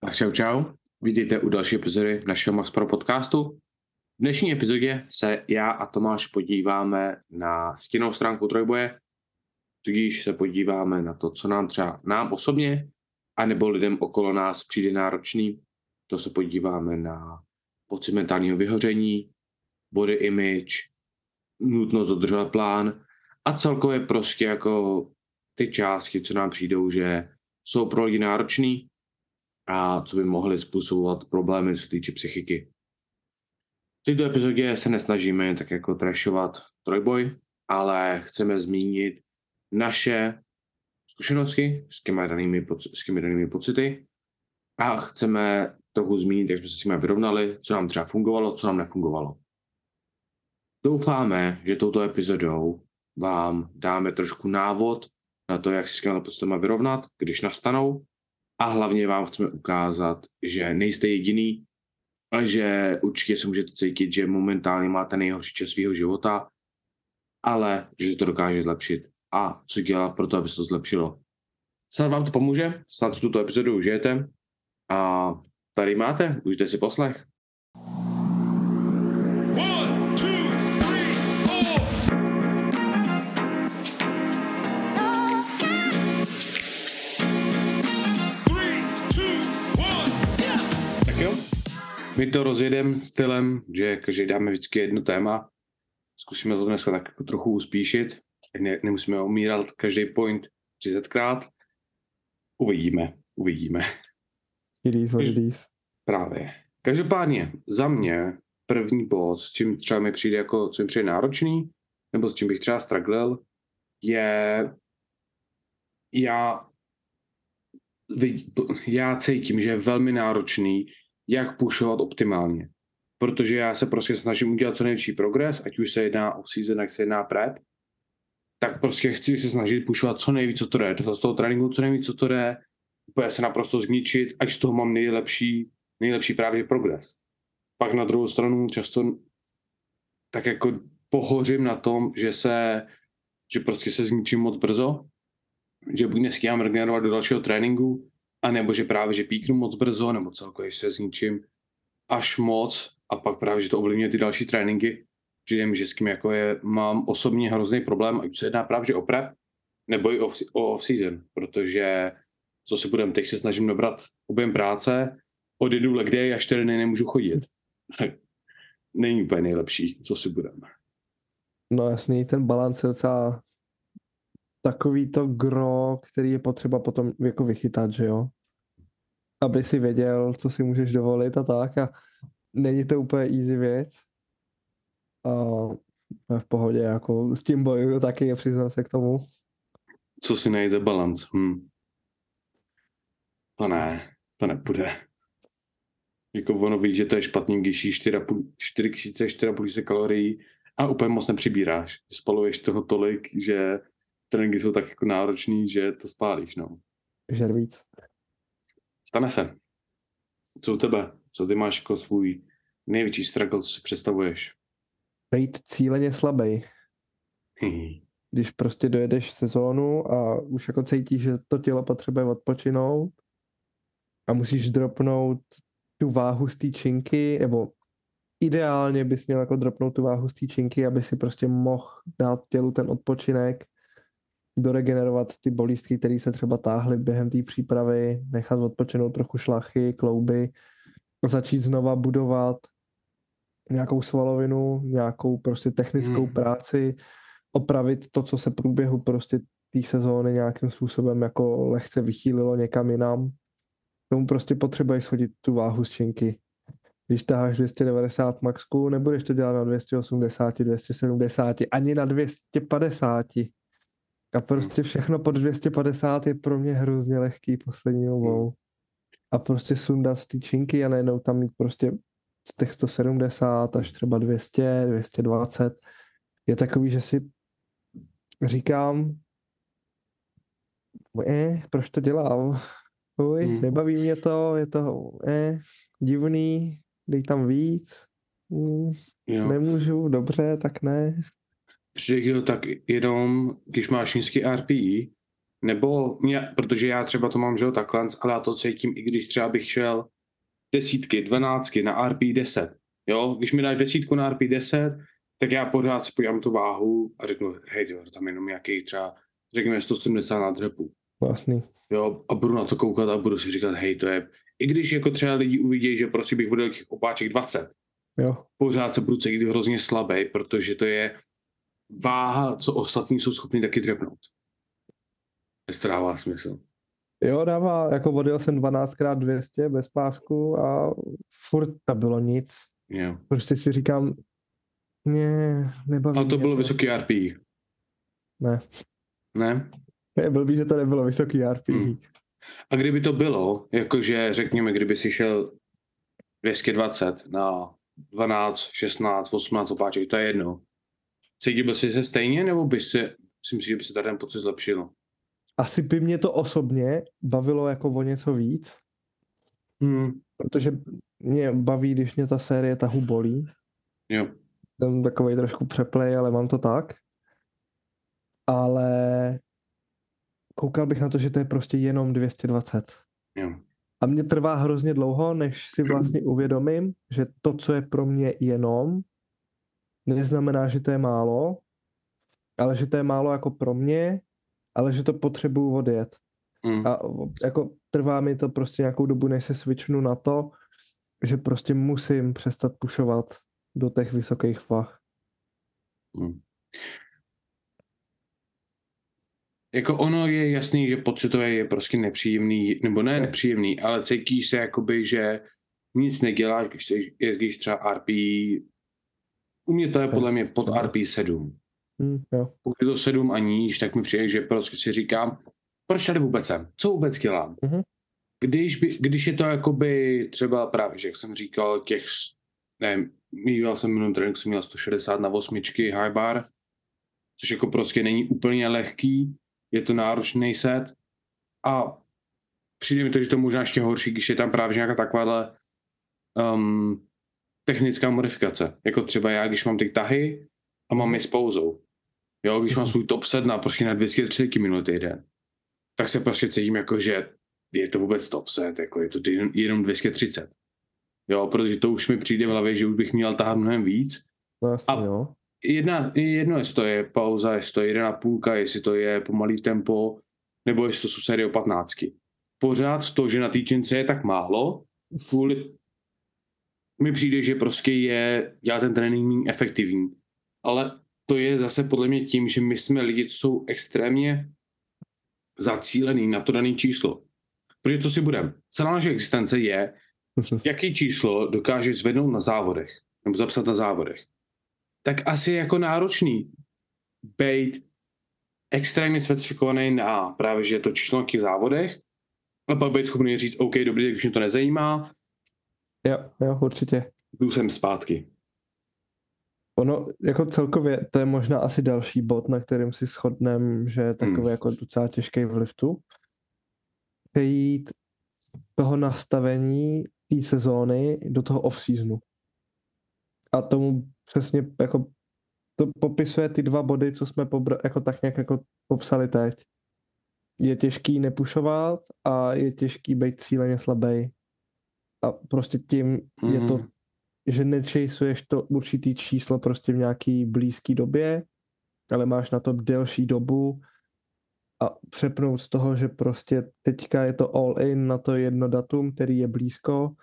Tak čau čau, vítejte u další epizody našeho Max Pro podcastu. V dnešní epizodě se já a Tomáš podíváme na stěnou stránku trojboje, tudíž se podíváme na to, co nám třeba nám osobně, anebo lidem okolo nás přijde náročný. To se podíváme na pocit mentálního vyhoření, body image, nutnost dodržovat plán a celkově prostě jako ty části, co nám přijdou, že jsou pro lidi náročný a co by mohly způsobovat problémy, co týče psychiky. V této epizodě se nesnažíme tak jako trashovat trojboj, ale chceme zmínit naše zkušenosti s těmi danými, s těmi danými pocity a chceme trochu zmínit, jak jsme se s nimi vyrovnali, co nám třeba fungovalo, co nám nefungovalo. Doufáme, že touto epizodou vám dáme trošku návod na to, jak si s těmi pocitama vyrovnat, když nastanou a hlavně vám chceme ukázat, že nejste jediný a že určitě se můžete cítit, že momentálně máte nejhorší čas svého života, ale že to dokáže zlepšit a co dělat pro to, aby se to zlepšilo. Snad vám to pomůže, snad tuto epizodu užijete a tady máte, užijte si poslech. My to rozjedeme stylem, že každý dáme vždycky jedno téma, zkusíme to dneska tak jako trochu uspíšit, ne, nemusíme umírat každý point 30krát. Uvidíme, uvidíme. It is. Právě. Každopádně, za mě první bod, s čím třeba mi přijde jako, co mi přijde náročný, nebo s čím bych třeba strugglil, je já já cítím, že je velmi náročný jak pušovat optimálně. Protože já se prostě snažím udělat co největší progres, ať už se jedná o season, jak se jedná prep, tak prostě chci se snažit pušovat co nejvíc, co to jde. Z toho tréninku co nejvíc, co to jde, úplně se naprosto zničit, ať z toho mám nejlepší, nejlepší právě progres. Pak na druhou stranu často tak jako pohořím na tom, že se, že prostě se zničím moc brzo, že buď nestíhám regenerovat do dalšího tréninku, a nebo že právě, že píknu moc brzo, nebo celkově se zničím až moc a pak právě, že to ovlivňuje ty další tréninky, že jim, že s kým jako je, mám osobně hrozný problém, ať se jedná právě o prep, nebo i o off-season, protože co si budem, teď se snažím dobrat objem práce, odjedu leg day a čtyři dny nemůžu chodit. Není úplně nejlepší, co si budeme. No jasný, ten balans je docela takový to gro, který je potřeba potom jako vychytat, že jo? Aby si věděl, co si můžeš dovolit a tak a není to úplně easy věc. A v pohodě, jako s tím bojuju taky, přiznám se k tomu. Co si najít za balans? Hm. To ne, to nepůjde. Jako ono ví, že to je špatný, když jíš 4000, 4,5 kalorií a úplně moc nepřibíráš. Spaluješ toho tolik, že tréninky jsou tak jako náročný, že to spálíš, no. Žer víc. Stane se. Co u tebe? Co ty máš jako svůj největší struggle, co si představuješ? Být cíleně slabý. Když prostě dojedeš sezónu a už jako cítíš, že to tělo potřebuje odpočinout a musíš dropnout tu váhu z té činky, nebo ideálně bys měl jako dropnout tu váhu z té činky, aby si prostě mohl dát tělu ten odpočinek doregenerovat ty bolístky, které se třeba táhly během té přípravy, nechat odpočinout trochu šlachy, klouby, začít znova budovat nějakou svalovinu, nějakou prostě technickou hmm. práci, opravit to, co se průběhu prostě té sezóny nějakým způsobem jako lehce vychýlilo někam jinam. Tomu prostě potřebuješ shodit tu váhu z činky. Když taháš 290 maxku, nebudeš to dělat na 280, 270, ani na 250. A prostě všechno pod 250 je pro mě hrozně lehký poslední dobou. Hmm. A prostě sundat z činky a najednou tam mít prostě z těch 170 až třeba 200, 220 je takový, že si říkám, eh, proč to dělám? Uj, hmm. nebaví mě to, je to eh, divný, dej tam víc. Hmm, nemůžu, dobře, tak ne přijde to tak jenom, když máš nízký RPI, Nebo, mě, protože já třeba to mám, že jo, takhle, ale já to cítím, i když třeba bych šel desítky, dvanáctky na RP10, jo, když mi dáš desítku na RP10, tak já pořád si podívám tu váhu a řeknu, hej, tyjo, tam jenom nějaký třeba, řekněme 170 na dřepu. Vlastný. Jo, a budu na to koukat a budu si říkat, hej, to je, i když jako třeba lidi uvidí, že prostě bych vodil těch opáček 20, Jo. pořád se budu cítit hrozně slabý, protože to je váha, co ostatní jsou schopni taky dřepnout. Jestli to dává smysl. Jo, dává, jako vodil jsem 12x200 bez pásku a furt to bylo nic. Jo. Prostě si říkám, ne, nebaví Ale to bylo vysoký RP. Ne. Ne? Je blbý, že to nebylo vysoký RP. Hmm. A kdyby to bylo, jakože řekněme, kdyby si šel 220 na 12, 16, 18 opáček, to je jedno. Cítil by si se stejně, nebo by se, si myslíš, že by se tady ten pocit zlepšilo? Asi by mě to osobně bavilo jako o něco víc, Hmm. protože mě baví, když mě ta série tahu bolí. Jo. Jsem takový trošku přeplej, ale mám to tak. Ale koukal bych na to, že to je prostě jenom 220. Jo. A mě trvá hrozně dlouho, než si vlastně uvědomím, že to, co je pro mě jenom, neznamená, že to je málo, ale že to je málo jako pro mě, ale že to potřebuju odjet. Hmm. A jako trvá mi to prostě nějakou dobu, než se switchnu na to, že prostě musím přestat pušovat do těch vysokých vah. Hmm. Jako ono je jasný, že pocitově je prostě nepříjemný, nebo ne nepříjemný, ale cítíš se jakoby, že nic neděláš, když, jsi, když třeba RP, u mě to je podle mě pod RP 7. Hm, jo. Pokud je to 7 a níž, tak mi přijde, že prostě si říkám, proč tady vůbec jsem? Co vůbec dělám? Mhm. Když, by, když je to jakoby třeba právě, že jak jsem říkal, těch, nevím, mýval jsem minulý trénink, jsem měl 160 na osmičky high bar, což jako prostě není úplně lehký, je to náročný set a přijde mi to, že to možná ještě horší, když je tam právě nějaká takováhle um, technická modifikace. Jako třeba já, když mám ty tahy a mám je s pouzou. Jo, když mám svůj top set na prostě na 230 minut jeden, tak se prostě cítím jako, že je to vůbec top set, jako je to jenom 230. Jo, protože to už mi přijde v hlavě, že už bych měl tahat mnohem víc. No jasně, A- jo. Jedna, jedno, jestli to je pauza, jestli to je jedna půlka, jestli to je pomalý tempo, nebo jestli to jsou série o 15. Pořád to, že na týčence je tak málo, kvůli mi přijde, že prostě je, dělá ten trénink méně efektivní. Ale to je zase podle mě tím, že my jsme lidi, co jsou extrémně zacílený na to dané číslo. Protože co si budeme? Celá naše existence je, jaký číslo dokáže zvednout na závodech, nebo zapsat na závodech. Tak asi je jako náročný být extrémně specifikovaný na právě, že je to číslo na těch závodech, a pak být schopný říct, OK, dobrý, tak už mě to nezajímá, Jo, jo, určitě. jdu sem zpátky. Ono, jako celkově, to je možná asi další bod, na kterým si shodnem, že je takový Hmm. jako docela těžký v liftu. Přejít z toho nastavení té sezóny do toho off-seasonu. A tomu přesně jako to popisuje ty dva body, co jsme pobr- jako tak nějak jako popsali teď. Je těžký nepušovat a je těžký být cíleně slabý. A prostě tím mm-hmm. je to Mhm. že nečasuješ to určitý číslo prostě v nějaký blízký době, ale máš na to delší dobu a přepnout z toho, že prostě teďka je to all in na to jedno datum, který je blízko,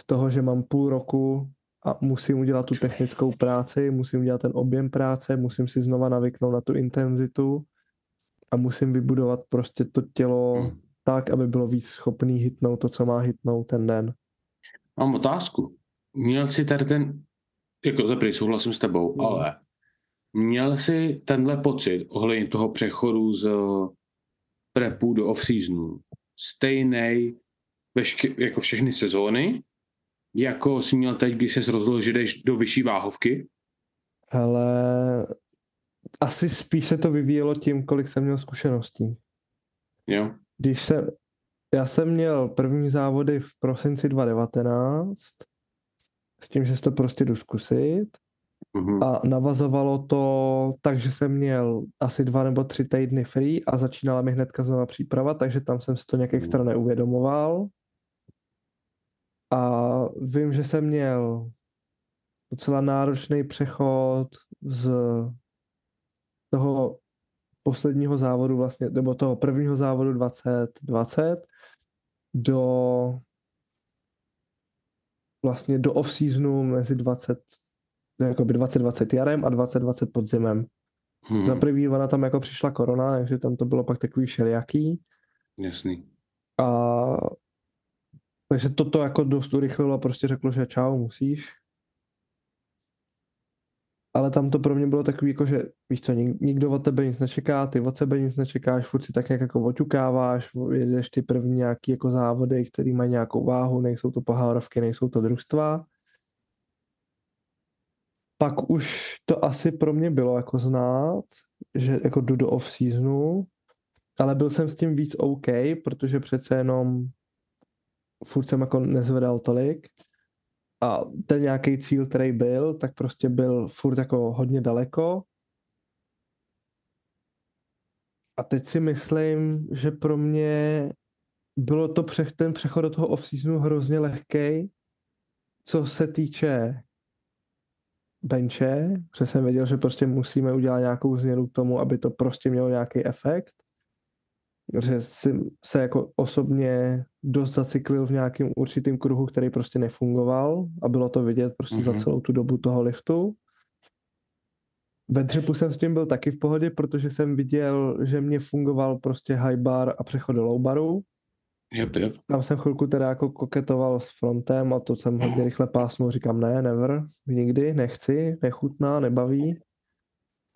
z toho, že mám půl roku a musím udělat tu technickou práci, musím udělat ten objem práce, musím si znova navyknout na tu intenzitu a musím vybudovat prostě to tělo Hmm. tak, aby bylo víc schopný hitnout to, co má hitnout ten den. Mám otázku. Měl jsi tady ten, jako zaprý souhlasím s tebou, Mhm. ale měl jsi tenhle pocit ohledně toho přechodu z prepu do off-seasonu stejný jako všechny sezóny, jako jsi měl teď, když jsi rozhodl, že jdeš do vyšší váhovky? Ale asi spíš se to vyvíjelo tím, kolik jsem měl zkušeností. Jo? Když jsem, já jsem měl první závody v prosinci 2019 s tím, že si to prostě jdu zkusit Mm-hmm. A navazovalo to tak, že jsem měl asi dva nebo tři týdny free a začínala mi hnedka znova příprava, takže tam jsem si to nějak extra neuvědomoval. A vím, že jsem měl docela náročný přechod z toho posledního závodu vlastně, nebo toho prvního závodu 2020 do vlastně do off-seasonu mezi 20, jakoby 2020 jarem a 2020 podzimem. Hmm. Za první ona tam jako přišla korona, takže tam to bylo pak takový všelijaký. Jasný. A takže toto jako dost urychlilo a prostě řeklo, že čau, musíš ale tam to pro mě bylo takový, jako že víš co, nikdo od tebe nic nečeká, ty od sebe nic nečekáš, furt si tak nějak jako oťukáváš, jedeš ty první nějaký jako závody, který mají nějakou váhu, nejsou to pohárovky, nejsou to družstva. Pak už to asi pro mě bylo jako znát, že jako jdu do off-seasonu, ale byl jsem s tím víc OK, protože přece jenom furt jsem jako nezvedal tolik a ten nějaký cíl, který byl, tak prostě byl furt jako hodně daleko. A teď si myslím, že pro mě bylo to pře- ten přechod do toho off-seasonu hrozně lehký, co se týče benche, protože jsem věděl, že prostě musíme udělat nějakou změnu k tomu, aby to prostě mělo nějaký efekt že jsem se jako osobně dost zacyklil v nějakém určitým kruhu, který prostě nefungoval a bylo to vidět prostě mm-hmm. za mhm. celou tu dobu toho liftu. Ve dřepu jsem s tím byl taky v pohodě, protože jsem viděl, že mě fungoval prostě high bar a přechod do low baru. Yep, yep. Tam jsem chvilku teda jako koketoval s frontem a to jsem hodně rychle pásnul, říkám ne, never, nikdy, nechci, nechutná, nebaví.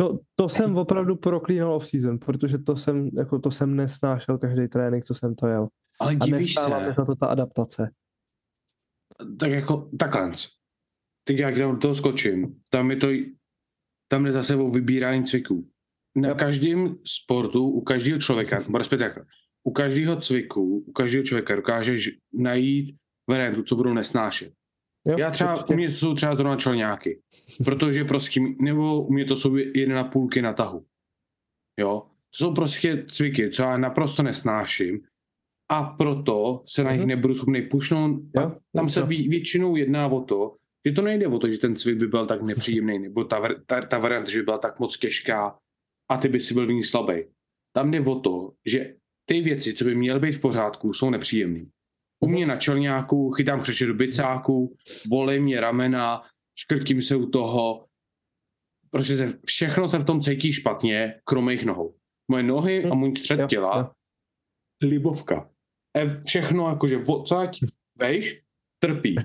No, to jsem opravdu proklínal off-season, protože to jsem, jako to jsem nesnášel každý trénink, co jsem to jel. Ale divíš se. za to ta adaptace. Tak jako, takhle. Teď jak do toho skočím, tam je to, tam je zase o vybírání cviků. Na yep. každém sportu, u každého člověka, respektive u každého cviku, u každého člověka dokážeš najít variantu, co budou nesnášet. Jo, Já třeba, určitě. u mě jsou třeba zrovna čelňáky, protože prostě, nebo u mě to jsou jeden na půlky na tahu. Jo, to jsou prostě cviky, co já naprosto nesnáším a proto se na nich mhm. nebudu schopný pušnout. Jo, tam se vě, většinou jedná o to, že to nejde o to, že ten cvik by byl tak nepříjemný, nebo ta, ta, ta varianta, že by byla tak moc těžká a ty by si byl v ní slabý. Tam jde o to, že ty věci, co by měly být v pořádku, jsou nepříjemné. U mě na čelňáku chytám křeče do bicáku, volej mě ramena, škrtím se u toho, protože všechno se v tom cítí špatně, kromě jejich nohou. Moje nohy a můj střed těla, libovka. E, všechno jakože, odsaď, vejš, trpí.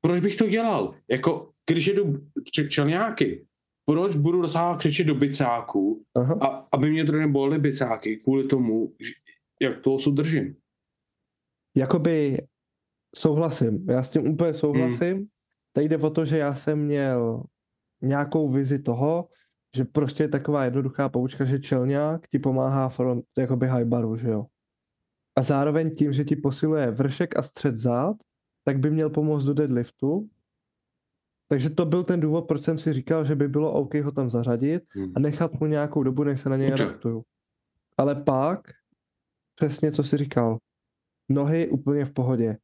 Proč bych to dělal? Jako, když jedu čelňáky, proč budu dosávat křičet do bicáku, Aha. a, aby mě to neboli bicáky kvůli tomu, jak to osu držím jakoby souhlasím. Já s tím úplně souhlasím. Hmm. Tady jde o to, že já jsem měl nějakou vizi toho, že prostě je taková jednoduchá poučka, že čelňák ti pomáhá front, jakoby high baru, že jo. A zároveň tím, že ti posiluje vršek a střed zád, tak by měl pomoct do deadliftu. Takže to byl ten důvod, proč jsem si říkal, že by bylo OK ho tam zařadit hmm. a nechat mu nějakou dobu, než se na něj adaptuju. Ale pak, přesně co si říkal, nohy úplně v pohodě.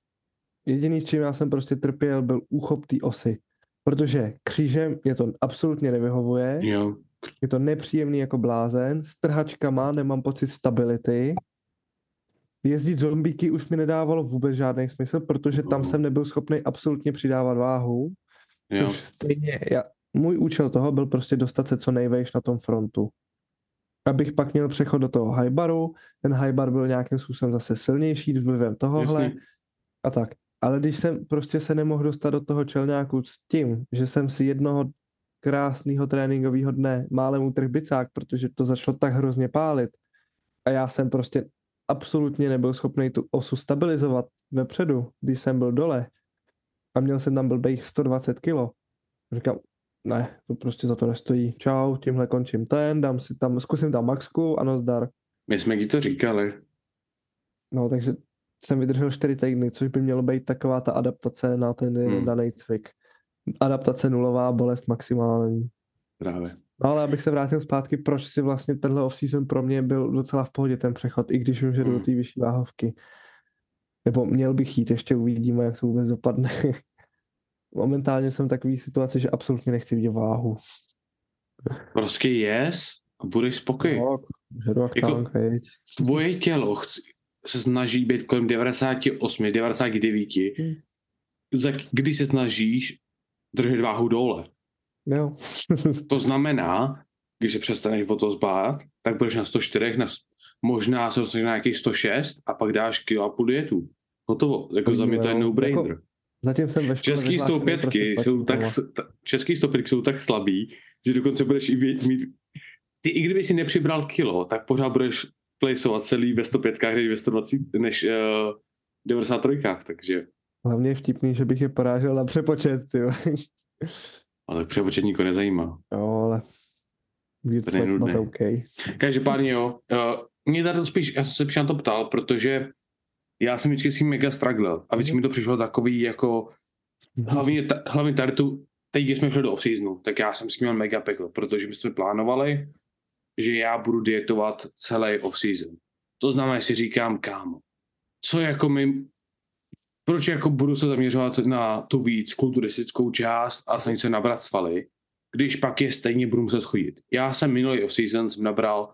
Jediný, čím já jsem prostě trpěl, byl úchop té osy. Protože křížem mě to absolutně nevyhovuje. Jo. Je to nepříjemný jako blázen. S trhačkama nemám pocit stability. Jezdit zombíky už mi nedávalo vůbec žádný smysl, protože tam jsem nebyl schopný absolutně přidávat váhu. Jo. stejně, já, můj účel toho byl prostě dostat se co nejvejš na tom frontu abych pak měl přechod do toho highbaru, ten highbar byl nějakým způsobem zase silnější vlivem tohohle Jasný. a tak. Ale když jsem prostě se nemohl dostat do toho čelňáku s tím, že jsem si jednoho krásného tréninkového dne málem utrh bicák, protože to začalo tak hrozně pálit a já jsem prostě absolutně nebyl schopný tu osu stabilizovat vepředu, když jsem byl dole a měl jsem tam blbých 120 kilo. Říkám, ne, to prostě za to nestojí. Čau, tímhle končím ten, dám si tam, zkusím tam maxku, ano, zdar. My jsme ti to říkali. No, takže jsem vydržel čtyři týdny, což by mělo být taková ta adaptace na ten hmm. daný cvik. adaptace nulová, bolest maximální. Právě. No, ale abych se vrátil zpátky, proč si vlastně tenhle off-season pro mě byl docela v pohodě ten přechod, i když už jdu do Hmm. té vyšší váhovky. Nebo měl bych jít, ještě uvidíme, jak to vůbec dopadne. Momentálně jsem v takové situaci, že absolutně nechci vidět váhu. Prostě yes a budeš spokojený. No, Jako- tank. Tvoje tělo chc- se snaží být kolem 98, 99, Hmm. za, kdy se snažíš držet váhu dole. Jo. To znamená, když se přestaneš o to zbát, tak budeš na 104, na, možná se dostaneš na nějakých 106 a pak dáš kilo a půl dietu. Hotovo. Jako za mě to je no. no-brainer. Jako Zatím jsem ve Český 105 prostě jsou tak, ta- český 105 jsou tak slabý, že dokonce budeš i mít, ty i kdyby si nepřibral kilo, tak pořád budeš placeovat celý ve 105 než ve 120, než uh, 93, takže Hlavně je vtipný, že bych je porážel na přepočet, ty. jo. ale přepočet nikoho nezajímá. Jo, ale Weird To je. OK. Každopádně jo, uh, mě tady to spíš, já jsem se přijel na to ptal, protože já jsem vždycky s tím mega struggle a vždycky mi to přišlo takový jako, hlavně, ta, hlavně tady tu, teď když jsme šli do off-seasonu, tak já jsem s tím měl mega peklo, protože my jsme plánovali, že já budu dietovat celý off-season. To znamená, že si říkám, kámo, co jako my, proč jako budu se zaměřovat na tu víc kulturistickou část a snažit se nabrat svaly, když pak je stejně budu muset schodit. Já jsem minulý off-season jsem nabral,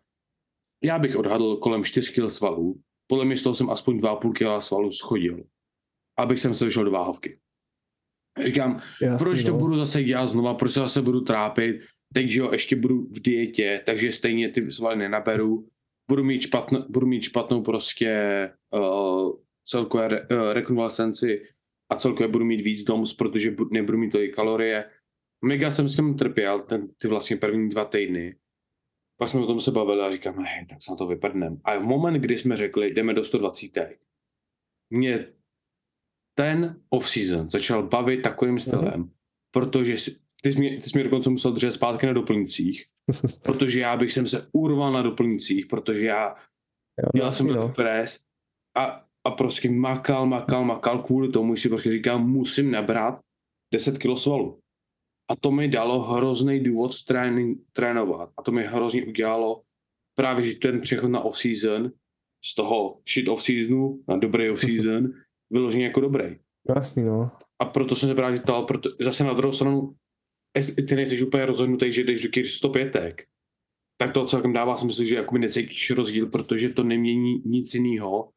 já bych odhadl kolem 4 kg svalů, podle mě z toho jsem aspoň 2,5 kg svalů schodil, abych jsem se vyšel do váhovky. Říkám, Jasný, proč to no. budu zase dělat znova, proč se zase budu trápit, teď že jo, ještě budu v dietě, takže stejně ty svaly nenaberu, budu mít, špatn, budu mít špatnou prostě uh, celkové re, uh, rekonvalescenci a celkově budu mít víc doms, protože bu, nebudu mít tolik kalorie. Mega jsem s tím trpěl ten, ty vlastně první dva týdny. Pak jsme o tom se bavili a říkáme, hej, tak se na to vyprdnem. A v moment, kdy jsme řekli, jdeme do 120, mě ten off-season začal bavit takovým stylem, protože si- ty jsi, mě, ty jsi mě dokonce musel držet zpátky na doplňcích, protože já bych jsem se urval na doplňcích, protože já Jo, dělal jsem no. pres a, a prostě makal, makal, makal kvůli tomu, že si prostě říkám, musím nabrat 10 kg svalu. A to mi dalo hrozný důvod trénink, trénovat. A to mi hrozně udělalo právě, že ten přechod na off-season z toho shit off-seasonu na dobrý off-season vyloženě jako dobrý. Jasný, no. A proto jsem se právě ptal, proto, zase na druhou stranu, jestli ty nejsi úplně rozhodnutý, že jdeš do těch 105, tak to celkem dává smysl, že jakoby necítíš rozdíl, protože to nemění nic jiného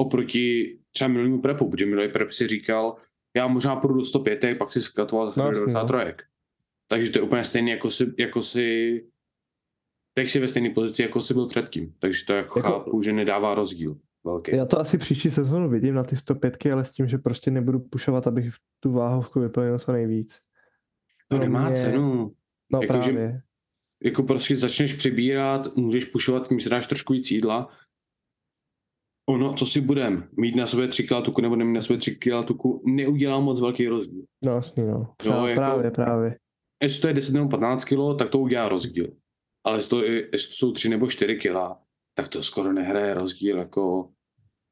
oproti třeba minulému prepu, protože minulý prep si říkal, já možná půjdu do 105, pak si skatoval zase No, do no. 93. Takže to je úplně stejné, jako si, jako si teď si ve stejné pozici, jako si byl předtím. Takže to jako, Jako- chápu, že nedává rozdíl velký. Já to asi příští sezónu vidím na ty 105, ale s tím, že prostě nebudu pušovat, abych tu váhovku vyplnil co nejvíc. To pro nemá mě- cenu. No Jako, že- právě. jako prostě začneš přibírat, můžeš pušovat, tím si dáš trošku víc jídla. Ono, co si budem, mít na sobě 3 kg tuku nebo nemít na sobě 3 kg tuku, neudělá moc velký rozdíl. No jasný, no. Třeba, jako- Právě, právě. Jestli to je 10 nebo 15 kg, tak to udělá rozdíl. Ale jestli to, je, jestli to jsou 3 nebo 4 kg, tak to skoro nehraje rozdíl, jako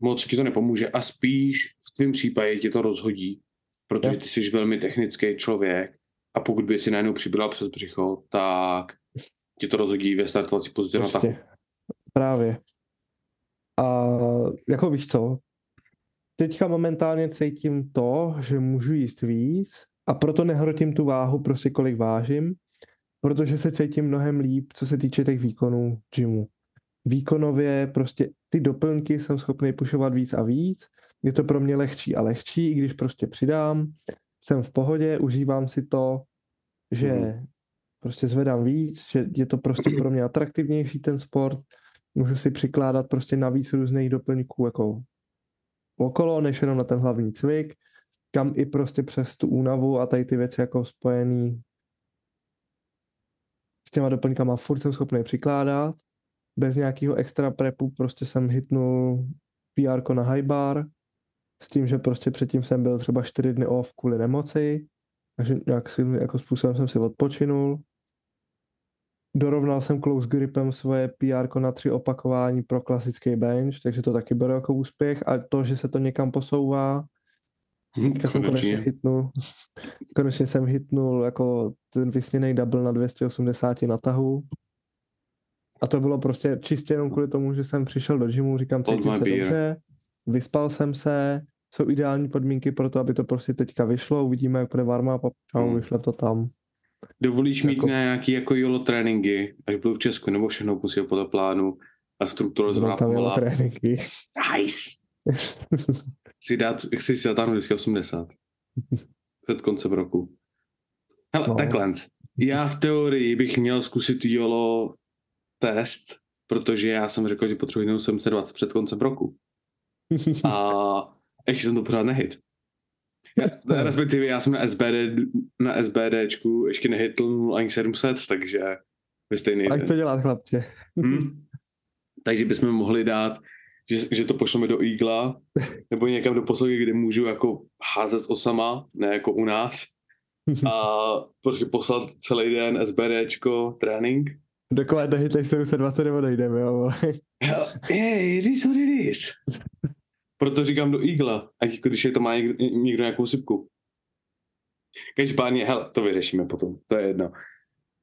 moc ti to nepomůže a spíš v tvém případě ti to rozhodí, protože ty jsi velmi technický člověk a pokud by si najednou přibral přes břicho, tak ti to rozhodí ve startovací pozici na tahu. Prostě. Právě. A jako víš co, teďka momentálně cítím to, že můžu jíst víc a proto nehrotím tu váhu, prostě kolik vážím, protože se cítím mnohem líp, co se týče těch výkonů gymu. Výkonově prostě ty doplňky jsem schopný pušovat víc a víc, je to pro mě lehčí a lehčí, i když prostě přidám, jsem v pohodě, užívám si to, že Mhm. prostě zvedám víc, že je to prostě pro mě atraktivnější ten sport, můžu si přikládat prostě navíc různých doplňků jako okolo, než jenom na ten hlavní cvik, kam i prostě přes tu únavu a tady ty věci jako spojený s těma doplňkama furt jsem schopný přikládat, bez nějakého extra prepu prostě jsem hitnul PR na high bar, s tím, že prostě předtím jsem byl třeba 4 dny off kvůli nemoci, takže nějak jako způsobem jsem si odpočinul. Dorovnal jsem close gripem svoje PR na tři opakování pro klasický bench, takže to taky beru jako úspěch a to, že se to někam posouvá. Teďka jsem konečně hitnul, konečně jsem hitnul jako ten vysněný double na 280 na tahu. A to bylo prostě čistě jenom kvůli tomu, že jsem přišel do gymu, říkám, cítím se dobře, vyspal jsem se, jsou ideální podmínky pro to, aby to prostě teďka vyšlo, uvidíme, jak bude varma a čau, hmm. vyšle to tam. Dovolíš mít jako... nějaký jako YOLO tréninky, až budu v Česku, nebo všechno musí podle plánu a strukturalizovat. tam YOLO tréninky. Nice! Chci, dát, chci si zatáhnout 280. Před koncem roku. Hele, no. takhle. Já v teorii bych měl zkusit YOLO test, protože já jsem řekl, že potřebuji 720 před koncem roku. A ještě jsem to pořád nehyt. Já, respektive já jsem na SBD, na SBDčku ještě nehytl ani 700, takže ve stejný Jak to dělat, chlapče? Hmm? Takže bychom mohli dát, že, že to pošleme do Eagla, nebo někam do posledky, kde můžu jako házet s osama, ne jako u nás. A prostě poslat celý den SBDčko, trénink. Dokud nehytej 720 nebo nejdeme, jo. Hey, it is what it is. Proto říkám do Eagla, ať jako když je to má někdo, někdo nějakou sypku. Každopádně, hele, to vyřešíme potom, to je jedno.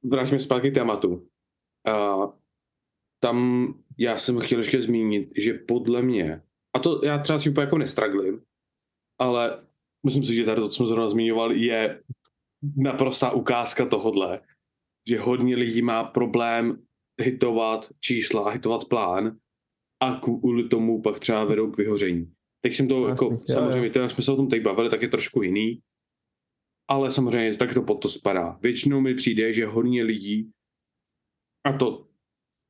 Vrátíme zpátky tématu. A tam já jsem chtěl ještě zmínit, že podle mě, a to já třeba si úplně jako nestraglím, ale myslím si, že tady to, co jsme zrovna zmiňovali, je naprostá ukázka tohodle, že hodně lidí má problém hitovat čísla, hitovat plán a kvůli tomu pak třeba vedou k vyhoření. Teď jsem to Jasný, jako, jo, samozřejmě, to, jak jsme se o tom teď bavili, tak je trošku jiný, ale samozřejmě tak to pod to spadá. Většinou mi přijde, že hodně lidí, a to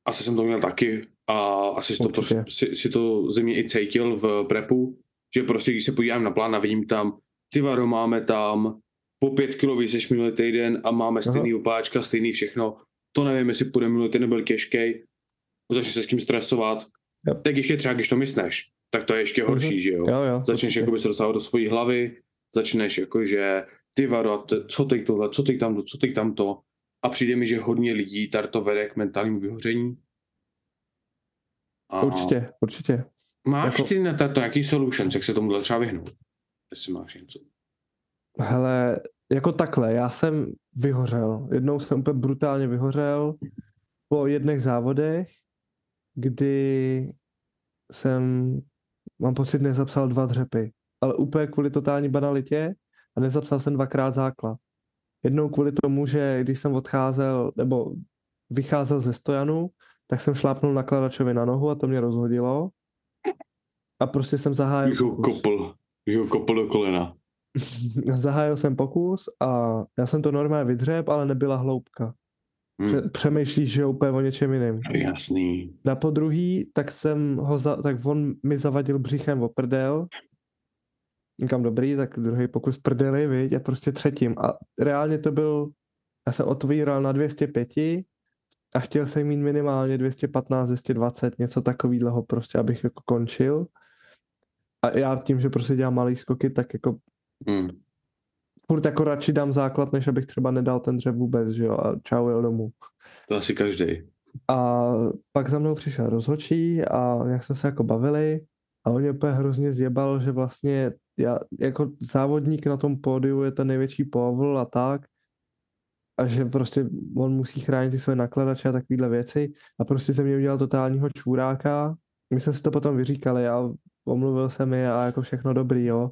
asi jsem to měl taky, a asi si to, prostě, si, si to země i cítil v prepu, že prostě když se podívám na plán a vidím tam, ty vado, máme tam po pět kilo víc minulý týden a máme stejný opáčka, stejný všechno, to nevím, jestli půjde minulý týden byl těžký, začne se s tím stresovat, Yep. Tak ještě třeba, když to myslíš, tak to je ještě horší, mm-hmm. že jo? jo, jo Začneš jako by se dostávat do svojí hlavy, začneš jako, že ty vado, co teď tohle, co teď tamto, co teď tamto. A přijde mi, že hodně lidí tady to vede k mentálnímu vyhoření. A určitě, určitě. Máš jako... ty na to nějaký solutions, jak se tomu třeba vyhnout? Jestli máš něco. Hele, jako takhle, já jsem vyhořel. Jednou jsem úplně brutálně vyhořel po jedných závodech kdy jsem, mám pocit, nezapsal dva dřepy, ale úplně kvůli totální banalitě a nezapsal jsem dvakrát základ. Jednou kvůli tomu, že když jsem odcházel, nebo vycházel ze stojanu, tak jsem šlápnul nakladačovi na nohu a to mě rozhodilo. A prostě jsem zahájil... Jako kopl, jako kopl do kolena. zahájil jsem pokus a já jsem to normálně vydřep, ale nebyla hloubka. Hmm. Přemýšlíš, že úplně o něčem jiném. Jasný. Na podruhý, tak jsem ho, za, tak on mi zavadil břichem o prdel. Říkám, dobrý, tak druhý pokus prdeli, viď, a prostě třetím. A reálně to byl, já jsem otvíral na 205 a chtěl jsem mít minimálně 215, 220, něco takového prostě, abych jako končil. A já tím, že prostě dělám malý skoky, tak jako hmm furt jako radši dám základ, než abych třeba nedal ten dřev vůbec, že jo, a čau, jel domů. To asi každý. A pak za mnou přišel rozhočí a jak jsme se jako bavili a on mě úplně hrozně zjebal, že vlastně já, jako závodník na tom pódiu je ten největší povol a tak a že prostě on musí chránit ty své nakladače a takovéhle věci. A prostě se mě udělal totálního čůráka. My jsme si to potom vyříkali a omluvil se mi a jako všechno dobrý, jo.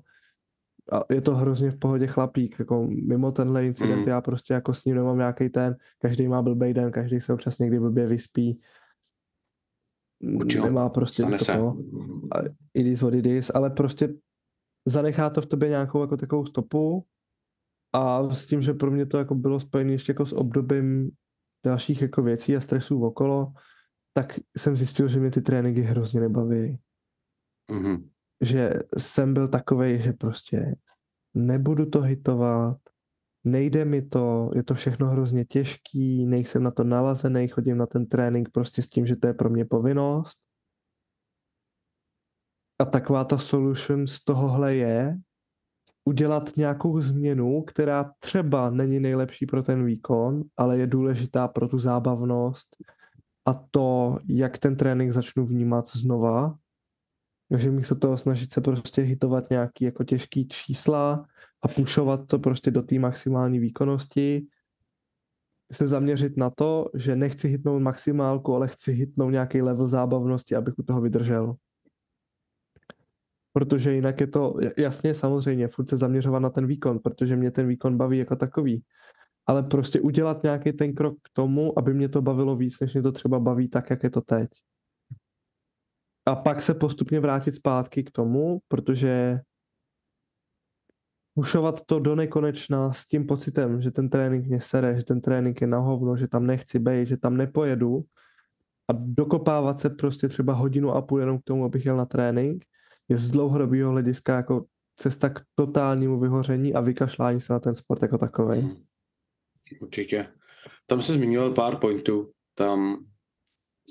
A je to hrozně v pohodě chlapík, jako mimo tenhle incident. Mm. já prostě jako s ním nemám nějaký ten, každý má blbej den, každý se občas někdy blbě vyspí, Učil. nemá prostě to, to it is what it is, ale prostě zanechá to v tobě nějakou jako takovou stopu a s tím, že pro mě to jako bylo spojené ještě jako s obdobím dalších jako věcí a stresů okolo, tak jsem zjistil, že mě ty tréninky hrozně nebaví. Mm-hmm že jsem byl takový, že prostě nebudu to hitovat, nejde mi to, je to všechno hrozně těžký, nejsem na to nalazený, chodím na ten trénink prostě s tím, že to je pro mě povinnost. A taková ta solution z tohohle je udělat nějakou změnu, která třeba není nejlepší pro ten výkon, ale je důležitá pro tu zábavnost a to, jak ten trénink začnu vnímat znova Takže místo toho snažit se prostě hitovat nějaký jako těžký čísla a pušovat to prostě do té maximální výkonnosti, se zaměřit na to, že nechci hitnout maximálku, ale chci hitnout nějaký level zábavnosti, abych u toho vydržel. Protože jinak je to, jasně, samozřejmě, furt se zaměřovat na ten výkon, protože mě ten výkon baví jako takový. Ale prostě udělat nějaký ten krok k tomu, aby mě to bavilo víc, než mě to třeba baví tak, jak je to teď. A pak se postupně vrátit zpátky k tomu, protože pušovat to do nekonečna s tím pocitem, že ten trénink mě sere, že ten trénink je na hovno, že tam nechci být, že tam nepojedu a dokopávat se prostě třeba hodinu a půl jenom k tomu, abych jel na trénink, je z dlouhodobého hlediska jako cesta k totálnímu vyhoření a vykašlání se na ten sport jako takový. Hmm. Určitě. Tam se zmiňoval pár pointů. Tam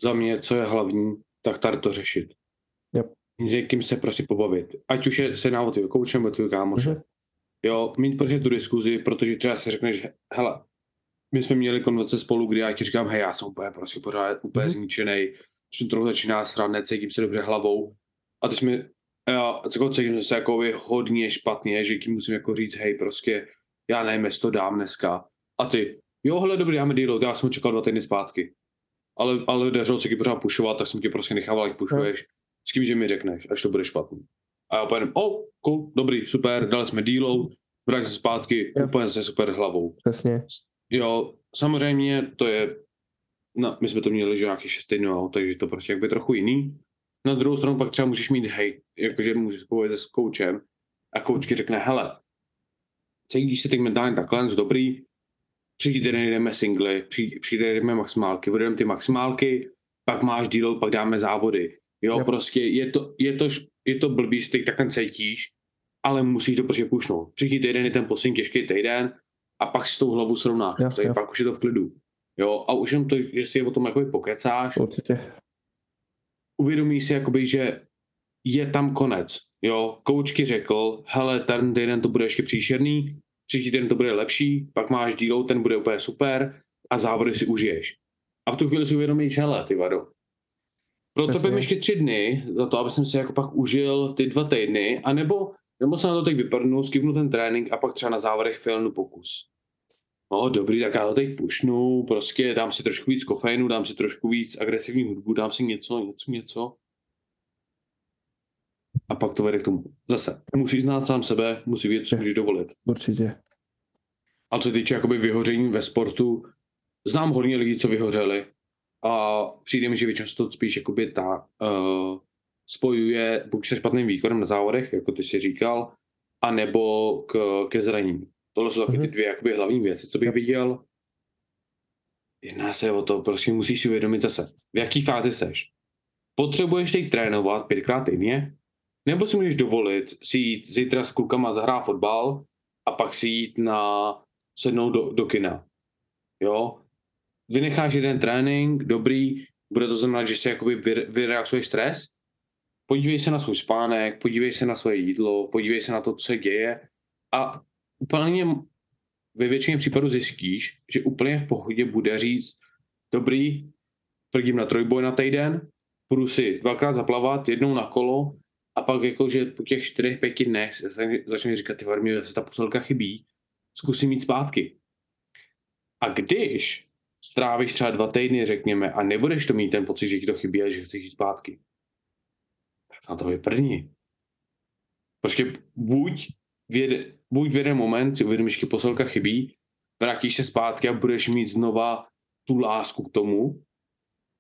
za mě, co je hlavní, tak tady to řešit. Yep. Někým se prostě pobavit. Ať už je se návod tvýho kouče nebo tvýho kámoše. Mm-hmm. Jo, mít prostě tu diskuzi, protože třeba si řekneš, hele, my jsme měli konverzace spolu, kdy já ti říkám, hej, já jsem úplně prostě pořád úplně mm-hmm. zničený, že trochu začíná srát, necítím se dobře hlavou. A teď mi, já jako cítím se jako hodně špatně, že tím musím jako říct, hej, prostě, já nevím, jestli to dám dneska. A ty, jo, hele, dobrý, máme deal, já jsem čekal dva týdny zpátky. Ale, ale dařilo se ti pořád pušovat, tak jsem tě prostě nechával, jak pušuješ, s tím, že mi řekneš, až to bude špatný. A já úplně, oh, cool, dobrý, super, dali jsme deal, vrátím se zpátky, yep. úplně se super hlavou. Přesně. Jo, samozřejmě to je, no, my jsme to měli, že nějaký 6 týdnů, takže to prostě jakby trochu jiný. Na druhou stranu pak třeba můžeš mít hej, jakože můžeš povědět s koučem a koučky řekne, hele, cítíš se teď mentálně takhle, dobrý, příští týden jdeme singly, příští týden jdeme maximálky, budeme ty maximálky, pak máš deal, pak dáme závody. Jo, yep. prostě je to, je to, je to blbý, že ty takhle cítíš, ale musíš to prostě pušnout. Příští týden je ten poslední těžký týden a pak si tou hlavu srovnáš, jo, jo. pak už je to v klidu. Jo, a už jenom to, že si o tom jako pokecáš. Určitě. Uvědomíš si, jakoby, že je tam konec. Jo, koučky řekl, hele, ten týden to bude ještě příšerný, příští týden to bude lepší, pak máš díl, ten bude úplně super a závody si užiješ. A v tu chvíli si uvědomíš, hele, ty vado. Proto bym ještě tři dny, za to, aby jsem si jako pak užil ty dva týdny, anebo nebo se na to teď vypadnu, skipnu ten trénink a pak třeba na závodech filnu pokus. No dobrý, tak já to teď pušnu, prostě dám si trošku víc kofeinu, dám si trošku víc agresivní hudbu, dám si něco, něco, něco. A pak to vede k tomu. Zase, musíš znát sám sebe, musí vědět, co můžeš dovolit. Určitě. A co týče jakoby vyhoření ve sportu, znám hodně lidí, co vyhořeli a přijde mi, že většinou to spíš jakoby ta, uh, spojuje buď se špatným výkonem na závodech, jako ty si říkal, anebo k, ke zranění. Tohle jsou taky ty mhm. dvě jakoby, hlavní věci, co bych viděl. Jedná se o to, prostě musíš si uvědomit zase, v jaký fázi seš. Potřebuješ teď trénovat pětkrát týdně, nebo si můžeš dovolit si jít zítra s klukama zahrát fotbal a pak si jít na sednout do, do kina. Jo? Vynecháš jeden trénink, dobrý, bude to znamenat, že si jakoby vyreaxuješ stres, podívej se na svůj spánek, podívej se na svoje jídlo, podívej se na to, co se děje a úplně ve většině případů zjistíš, že úplně v pohodě bude říct, dobrý, prdím na trojboj na týden, půjdu si dvakrát zaplavat, jednou na kolo a pak jakože po těch čtyřech, pěti dnech začne říkat, ty varmě, se ta posilka chybí, zkusím mít zpátky. A když strávíš třeba dva týdny, řekněme, a nebudeš to mít ten pocit, že ti to chybí a že chceš jít zpátky, na to vyprdni. Prostě buď buď v jeden moment si uvědomíš, že posilka chybí, vrátíš se zpátky a budeš mít znova tu lásku k tomu,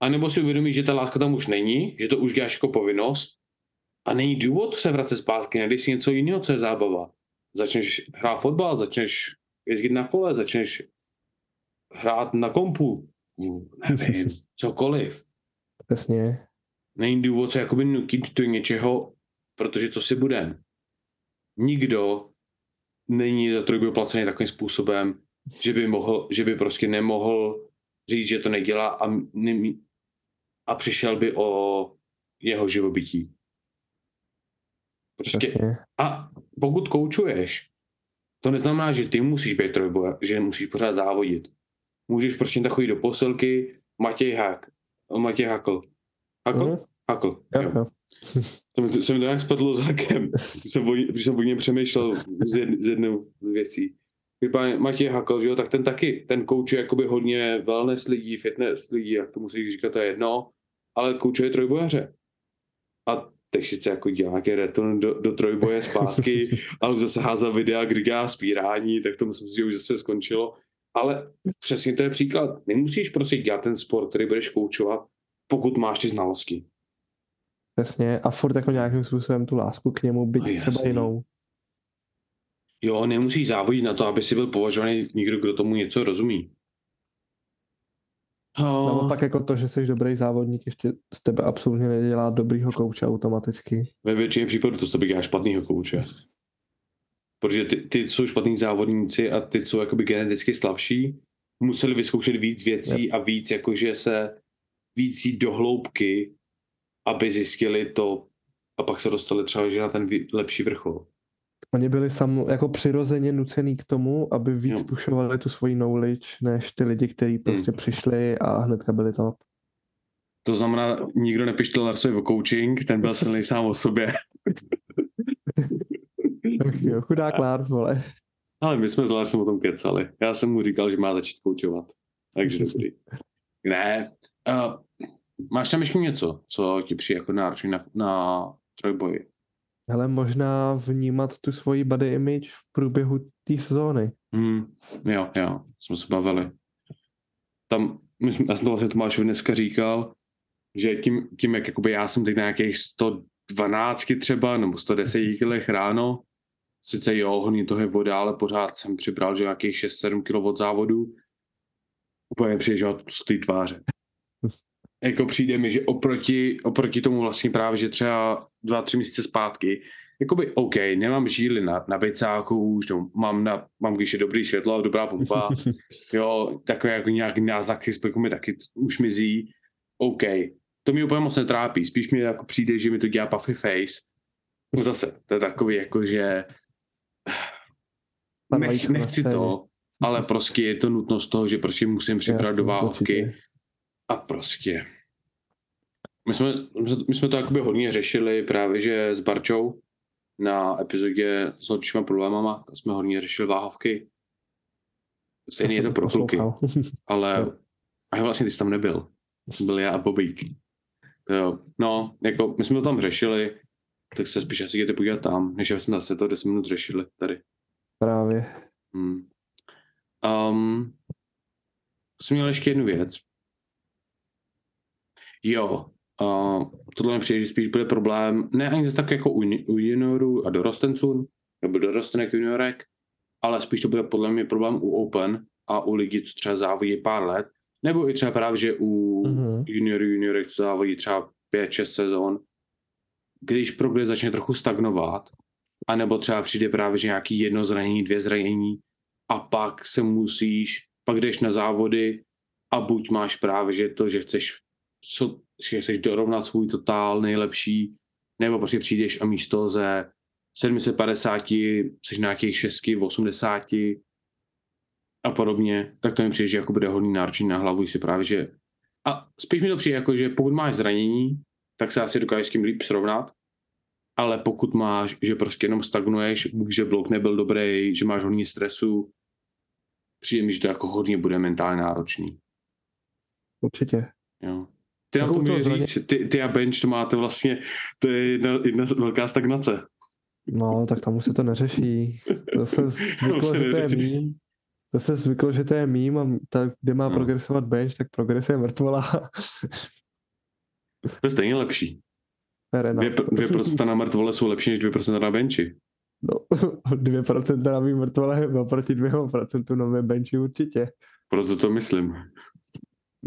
anebo si uvědomíš, že ta láska tam už není, že to už děláš jako povinnost a není důvod se vracet zpátky, nejdeš si něco jiného, co je zábava. Začneš hrát fotbal, začneš jezdit na kole, začneš hrát na kompu, nevím, cokoliv. Přesně není důvod se jakoby nutit do něčeho, protože co si bude. Nikdo není za trojku placený takovým způsobem, že by, mohl, že by prostě nemohl říct, že to nedělá a, ne, a přišel by o jeho živobytí. Prostě, a pokud koučuješ, to neznamená, že ty musíš být trojboja, že musíš pořád závodit. Můžeš prostě tak chodit do posilky, Matěj Hák, Matěj Hakl, Hakl? Mm. Hakl. Jo, jo. Jsem, jsem to nějak spadlo zákem, jsem o, když jsem o něm přemýšlel z, jed, z jednou z věcí. Pan Matěj Hakl, že jo, tak ten taky, ten kouče jakoby hodně wellness lidí, fitness lidí, jak to musí říkat, to je jedno, ale koučuje trojbojaře. A teď sice jako dělá nějaký return do, do trojboje zpátky, ale zase házá videa, kdy dělá spírání, tak to myslím si, že už zase skončilo. Ale přesně to je příklad. Nemusíš prostě dělat ten sport, který budeš koučovat, pokud máš ty znalosti. Přesně. A furt jako nějakým způsobem tu lásku k němu, byť no, třeba jinou. Jo, nemusíš závodit na to, aby si byl považovaný někdo, kdo tomu něco rozumí. Oh. Nebo pak jako to, že jsi dobrý závodník, ještě z tebe absolutně nedělá dobrýho kouče automaticky. Ve většině případů to z tebe dělá špatnýho kouče. Protože ty, ty jsou špatní závodníci a ty jsou jakoby geneticky slabší, museli vyzkoušet víc věcí yep. a víc jakože se víc jít do hloubky, aby zjistili to a pak se dostali třeba že na ten lepší vrchol. Oni byli sam, jako přirozeně nucený k tomu, aby víc jo. pušovali tu svoji knowledge, než ty lidi, kteří prostě hmm. přišli a hnedka byli top. To znamená, nikdo nepištěl Larsovi o coaching, ten byl silný sám o sobě. jo, chudák Lars, vole. Ale my jsme s Larsem o tom kecali. Já jsem mu říkal, že má začít koučovat. Takže dobrý. Ne. Uh, máš tam ještě něco, co ti přijde jako náročný na, na trojboji? Hele, možná vnímat tu svoji body image v průběhu té sezóny. Hmm, jo, jo, jsme se bavili. Tam, my já jsem to vlastně Tomášovi dneska říkal, že tím, tím jak jakoby já jsem teď na nějakých 112 třeba, nebo 110 kg ráno, sice jo, hodně toho je voda, ale pořád jsem přibral, že nějakých 6-7 kg od závodu, úplně přijde, z té tváře jako přijde mi, že oproti, oproti tomu vlastně právě, že třeba dva, tři měsíce zpátky, jakoby OK, nemám žíly na, na bejcáku už, no, mám, na, mám když je dobrý světlo, dobrá pumpa, jo, takové jako nějaký náznaky, jako mi taky už mizí, OK, to mi úplně moc netrápí, spíš mi jako přijde, že mi to dělá puffy face, no zase, to je takový jako, že nech, nechci to, ale prostě je to nutnost toho, že prostě musím připravit do váhovky, a prostě my jsme, my jsme to jakoby hodně řešili právě, že s Barčou na epizodě s horšíma problémama, tam jsme hodně řešili váhovky. Stejně je to pro kluky, ale a vlastně ty jsi tam nebyl. Byl já a Bobík. Jo. No, jako my jsme to tam řešili, tak se spíš asi jděte podívat tam, než jsme zase to 10 minut řešili tady. Právě. Hmm. Um, jsem měl ještě jednu věc. Jo, uh, tohle mi přijde, že spíš bude problém, ne ani tak jako u, u juniorů a dorostenců, nebo dorostenek juniorek, ale spíš to bude podle mě problém u Open a u lidí, co třeba závodí pár let, nebo i třeba právě, že u mm-hmm. juniorů, juniorek, co závodí třeba 5-6 sezon, když progres začne trochu stagnovat, anebo třeba přijde právě, že nějaký jedno zranění, dvě zranění a pak se musíš, pak jdeš na závody a buď máš právě, že to, že chceš co, že chceš dorovnat svůj totál nejlepší, nebo prostě přijdeš a místo ze 750 jsi na nějakých 6, 80 a podobně, tak to mi přijde, že jako bude hodný náročný na hlavu, si právě, že a spíš mi to přijde jako, že pokud máš zranění, tak se asi dokážeš s tím líp srovnat, ale pokud máš, že prostě jenom stagnuješ, že blok nebyl dobrý, že máš hodně stresu, přijde mi, že to jako hodně bude mentálně náročný. Určitě. Jo. Ty nám to můžeš říct, ty, ty a bench to máte vlastně, to je jedna, jedna velká stagnace. No, tak tam se to neřeší. To se zvyklo, že to je mím. To se zvyklo, že to je mím a tak, kde má no. progresovat bench, tak progresuje mrtvola. To je stejně lepší. Dvě, dvě procenta na mrtvole jsou lepší než 2% na benchi. No, 2% na mým mrtvole oproti 2% na mém benchi určitě. Proto to myslím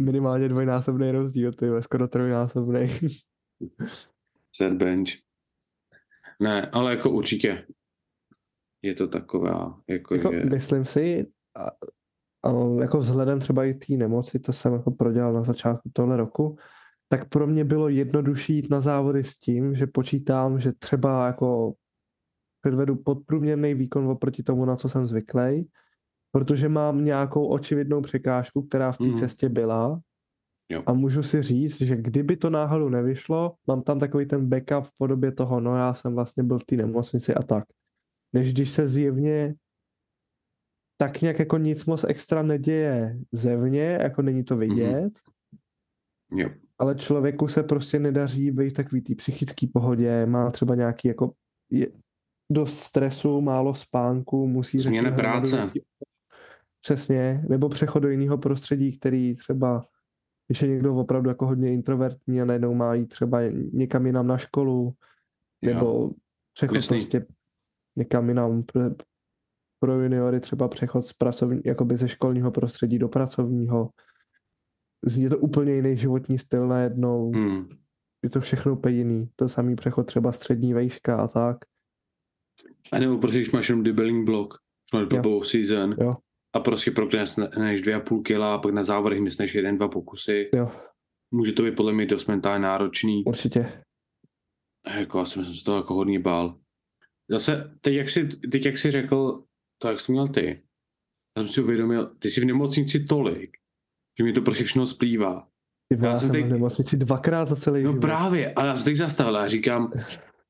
minimálně dvojnásobný rozdíl, ty skoro trojnásobný. Set bench. Ne, ale jako určitě je to taková, jako, jako že... Myslím si, a, a jako vzhledem třeba i té nemoci, to jsem jako prodělal na začátku tohle roku, tak pro mě bylo jednodušší jít na závody s tím, že počítám, že třeba jako předvedu podprůměrný výkon oproti tomu, na co jsem zvyklý, protože mám nějakou očividnou překážku, která v té mm. cestě byla Jo. A můžu si říct, že kdyby to náhodou nevyšlo, mám tam takový ten backup v podobě toho, no já jsem vlastně byl v té nemocnici a tak. Než když se zjevně tak nějak jako nic moc extra neděje zevně, jako není to vidět, Jo. ale člověku se prostě nedaří být v takový té psychické pohodě, má třeba nějaký jako je, dost stresu, málo spánku, musí řešit Změna práce. věcí. Přesně, nebo přechod do jiného prostředí, který třeba, když je někdo opravdu jako hodně introvertní a najednou má jít třeba někam jinam na školu, nebo přechod Jasný. prostě někam jinam pro, pro juniory třeba přechod z pracovní, jakoby ze školního prostředí do pracovního. Je to úplně jiný životní styl najednou, Hmm. je to všechno úplně jiný. To samý přechod třeba střední vejška a tak. A nebo prostě, když máš jenom debuilding blok, máš blbou season Jo. A prostě prokneš dvě a půl kila a pak na závodech myslíš jeden, dva pokusy, Jo, může to být podle mě dost mentálně náročný. určitě. Jako, já jsem se toho jako hodně bál. Zase, teď jak jsi, teď jak jsi řekl, to jak jsi měl ty, já jsem si uvědomil, ty jsi v nemocnici tolik, že mi to prostě všechno splývá. Ty Já já jsem teď- v nemocnici dvakrát za celý No život. právě, ale já jsem teď zastavil a říkám,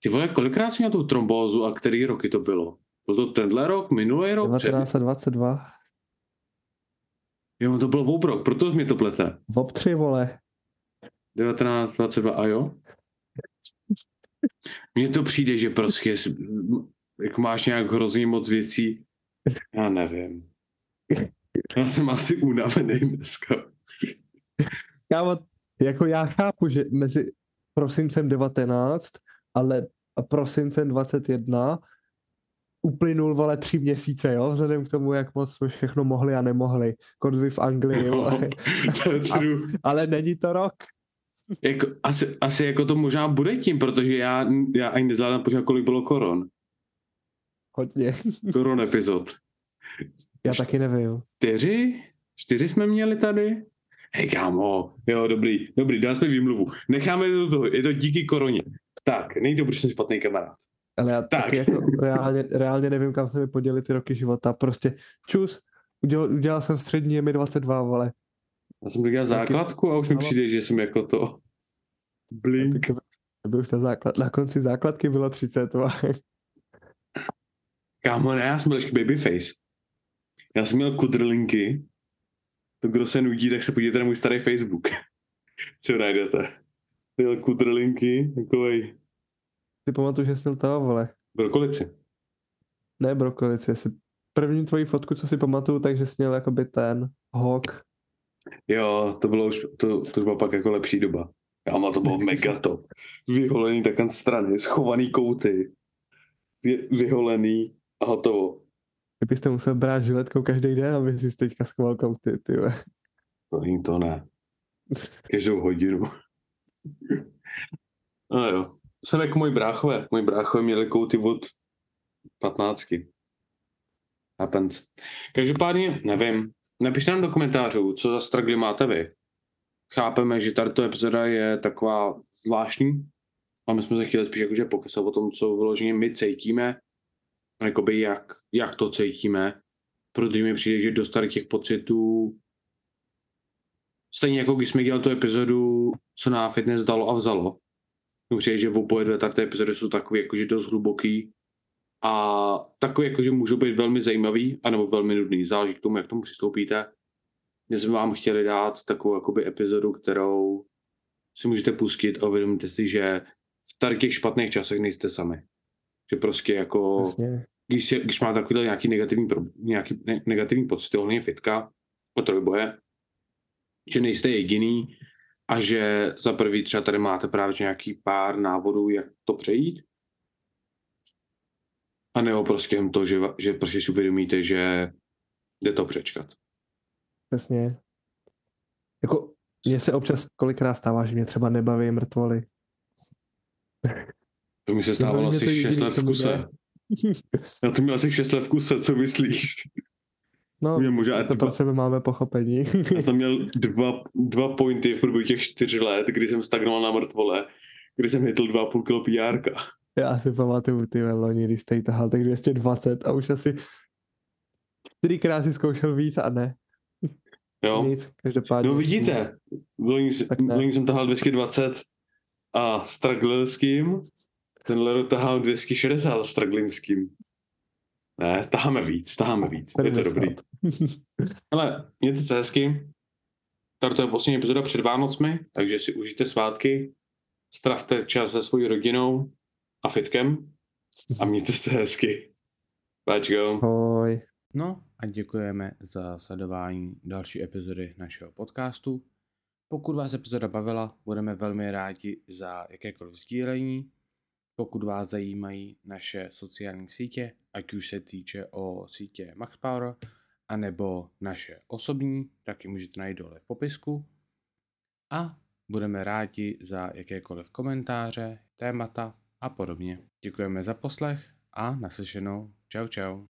ty vole, kolikrát jsi měl tu trombózu a který roky to bylo? Byl to tenhle rok, minulý rok? Před... 1922. Jo, to byl obrok, proto mi to plete. Vob 3, vole. 19, 22 a jo? Mně to přijde, že prostě jak máš nějak hrozně moc věcí, já nevím. Já jsem asi unavený dneska. Kámo, jako já chápu, že mezi prosincem 19 ale a prosincem 21 uplynul, vole, tři měsíce, jo, vzhledem k tomu, jak moc jsme všechno mohli a nemohli. Kodvy v Anglii. To je třu- ale není to rok. jako, asi, asi jako to možná bude tím, protože já, já ani nezvládám pořád, kolik bylo koron. Hodně. Koron epizod. Já taky nevím. Čtyři? Čtyři jsme měli tady? Hej, kámo, jo, dobrý, dobrý, dá jsme výmluvu. Necháme to toho, je to díky koroně. Tak, není to, protože jsem špatný kamarád. Ale já Tak. taky jako reálně, reálně nevím, kam se mi poděli ty roky života. Prostě čus, udělal, udělal jsem střední, je mi 22, vole. Já jsem udělal základku a už mi Ano. přijde, že jsem jako to blink. To už na, základ, na konci základky bylo 30, vole. Kámo, ne, já jsem byl ještě babyface. Já jsem měl kudrlinky. To, kdo se nudí, tak se podívejte na můj starý Facebook. Co najdete. Měl kudrlinky, takovej Si pamatuju, že jsi měl toho, vole. brokolici. Ne brokolici, jestli první tvoji fotku, co si pamatuju, takže jsi měl jakoby ten hok. Jo, to bylo už, to, to už byla pak jako lepší doba. Kámo, to bylo mega top. Vyholený takhle strany, schovaný kouty. Vy- Vyholený a hotovo. Kdybyste musel brát žiletkou každý den, aby si teďka schoval kouty, ty. No jim to ne. Každou hodinu. No jo. Jsem jako můj bráchové. Můj bráchové měli kouty od 15. Happens. Každopádně, nevím. Napište nám do komentářů, co za stragly máte vy. Chápeme, že tato epizoda je taková zvláštní a my jsme se chtěli spíš jakože pokysat o tom, co vyloženě my cítíme, jakoby jak, jak to cítíme, protože mi přijde, že dostat těch pocitů Stejně jako když jsme dělali tu epizodu, co na fitness dalo a vzalo. Přijde, že oboje dvě tady epizody jsou takové jakože dost hluboký a takové jakože můžou být velmi zajímavý anebo velmi nudný. Záleží k tomu, jak k tomu přistoupíte. My jsme vám chtěli dát takovou jakoby epizodu, kterou si můžete pustit a uvědomíte si, že v tady těch špatných časech nejste sami. Že prostě jako Jasně. když, si, když má takový nějaký negativní, pro- nějaký ne, negativní pocity ohledně fitka a trojboje, že nejste jediný a že za prvý třeba tady máte právě nějaký pár návodů, jak to přejít. A nebo prostě jen to, že, že prostě si uvědomíte, že jde to přečkat. Přesně. Jako, mně se občas kolikrát stává, že mě třeba nebaví mrtvoly. To mi se stávalo asi 6 jediný, let v kuse. Já to měl asi 6 let v kuse, co myslíš? No, Mě možná to dva, pro sebe máme pochopení. Já jsem měl dva, dva pointy v průběhu těch čtyř let, kdy jsem stagnoval na mrtvole, kdy jsem hitl 2,5 kilo PR. Já si pamatuju ty loni, když jste tahal tak 220 a už asi čtyřikrát si zkoušel víc a ne. Jo? Nic, každopádně. No vidíte, loni, loni jsem tahal 220 a strugglil s kým, tenhle rok tahal 260 a strugglím s kým. Ne, taháme víc, taháme víc, je to 70. dobrý. Ale mějte se hezky. Tady to je poslední epizoda před Vánocmi, takže si užijte svátky, stravte čas se svojí rodinou a fitkem a mějte se hezky. Let's go. Ahoj. No a děkujeme za sledování další epizody našeho podcastu. Pokud vás epizoda bavila, budeme velmi rádi za jakékoliv sdílení. Pokud vás zajímají naše sociální sítě, ať už se týče o sítě MaxPower, anebo naše osobní, tak ji můžete najít dole v popisku. A budeme rádi za jakékoliv komentáře, témata a podobně. Děkujeme za poslech a naslyšenou. Čau čau.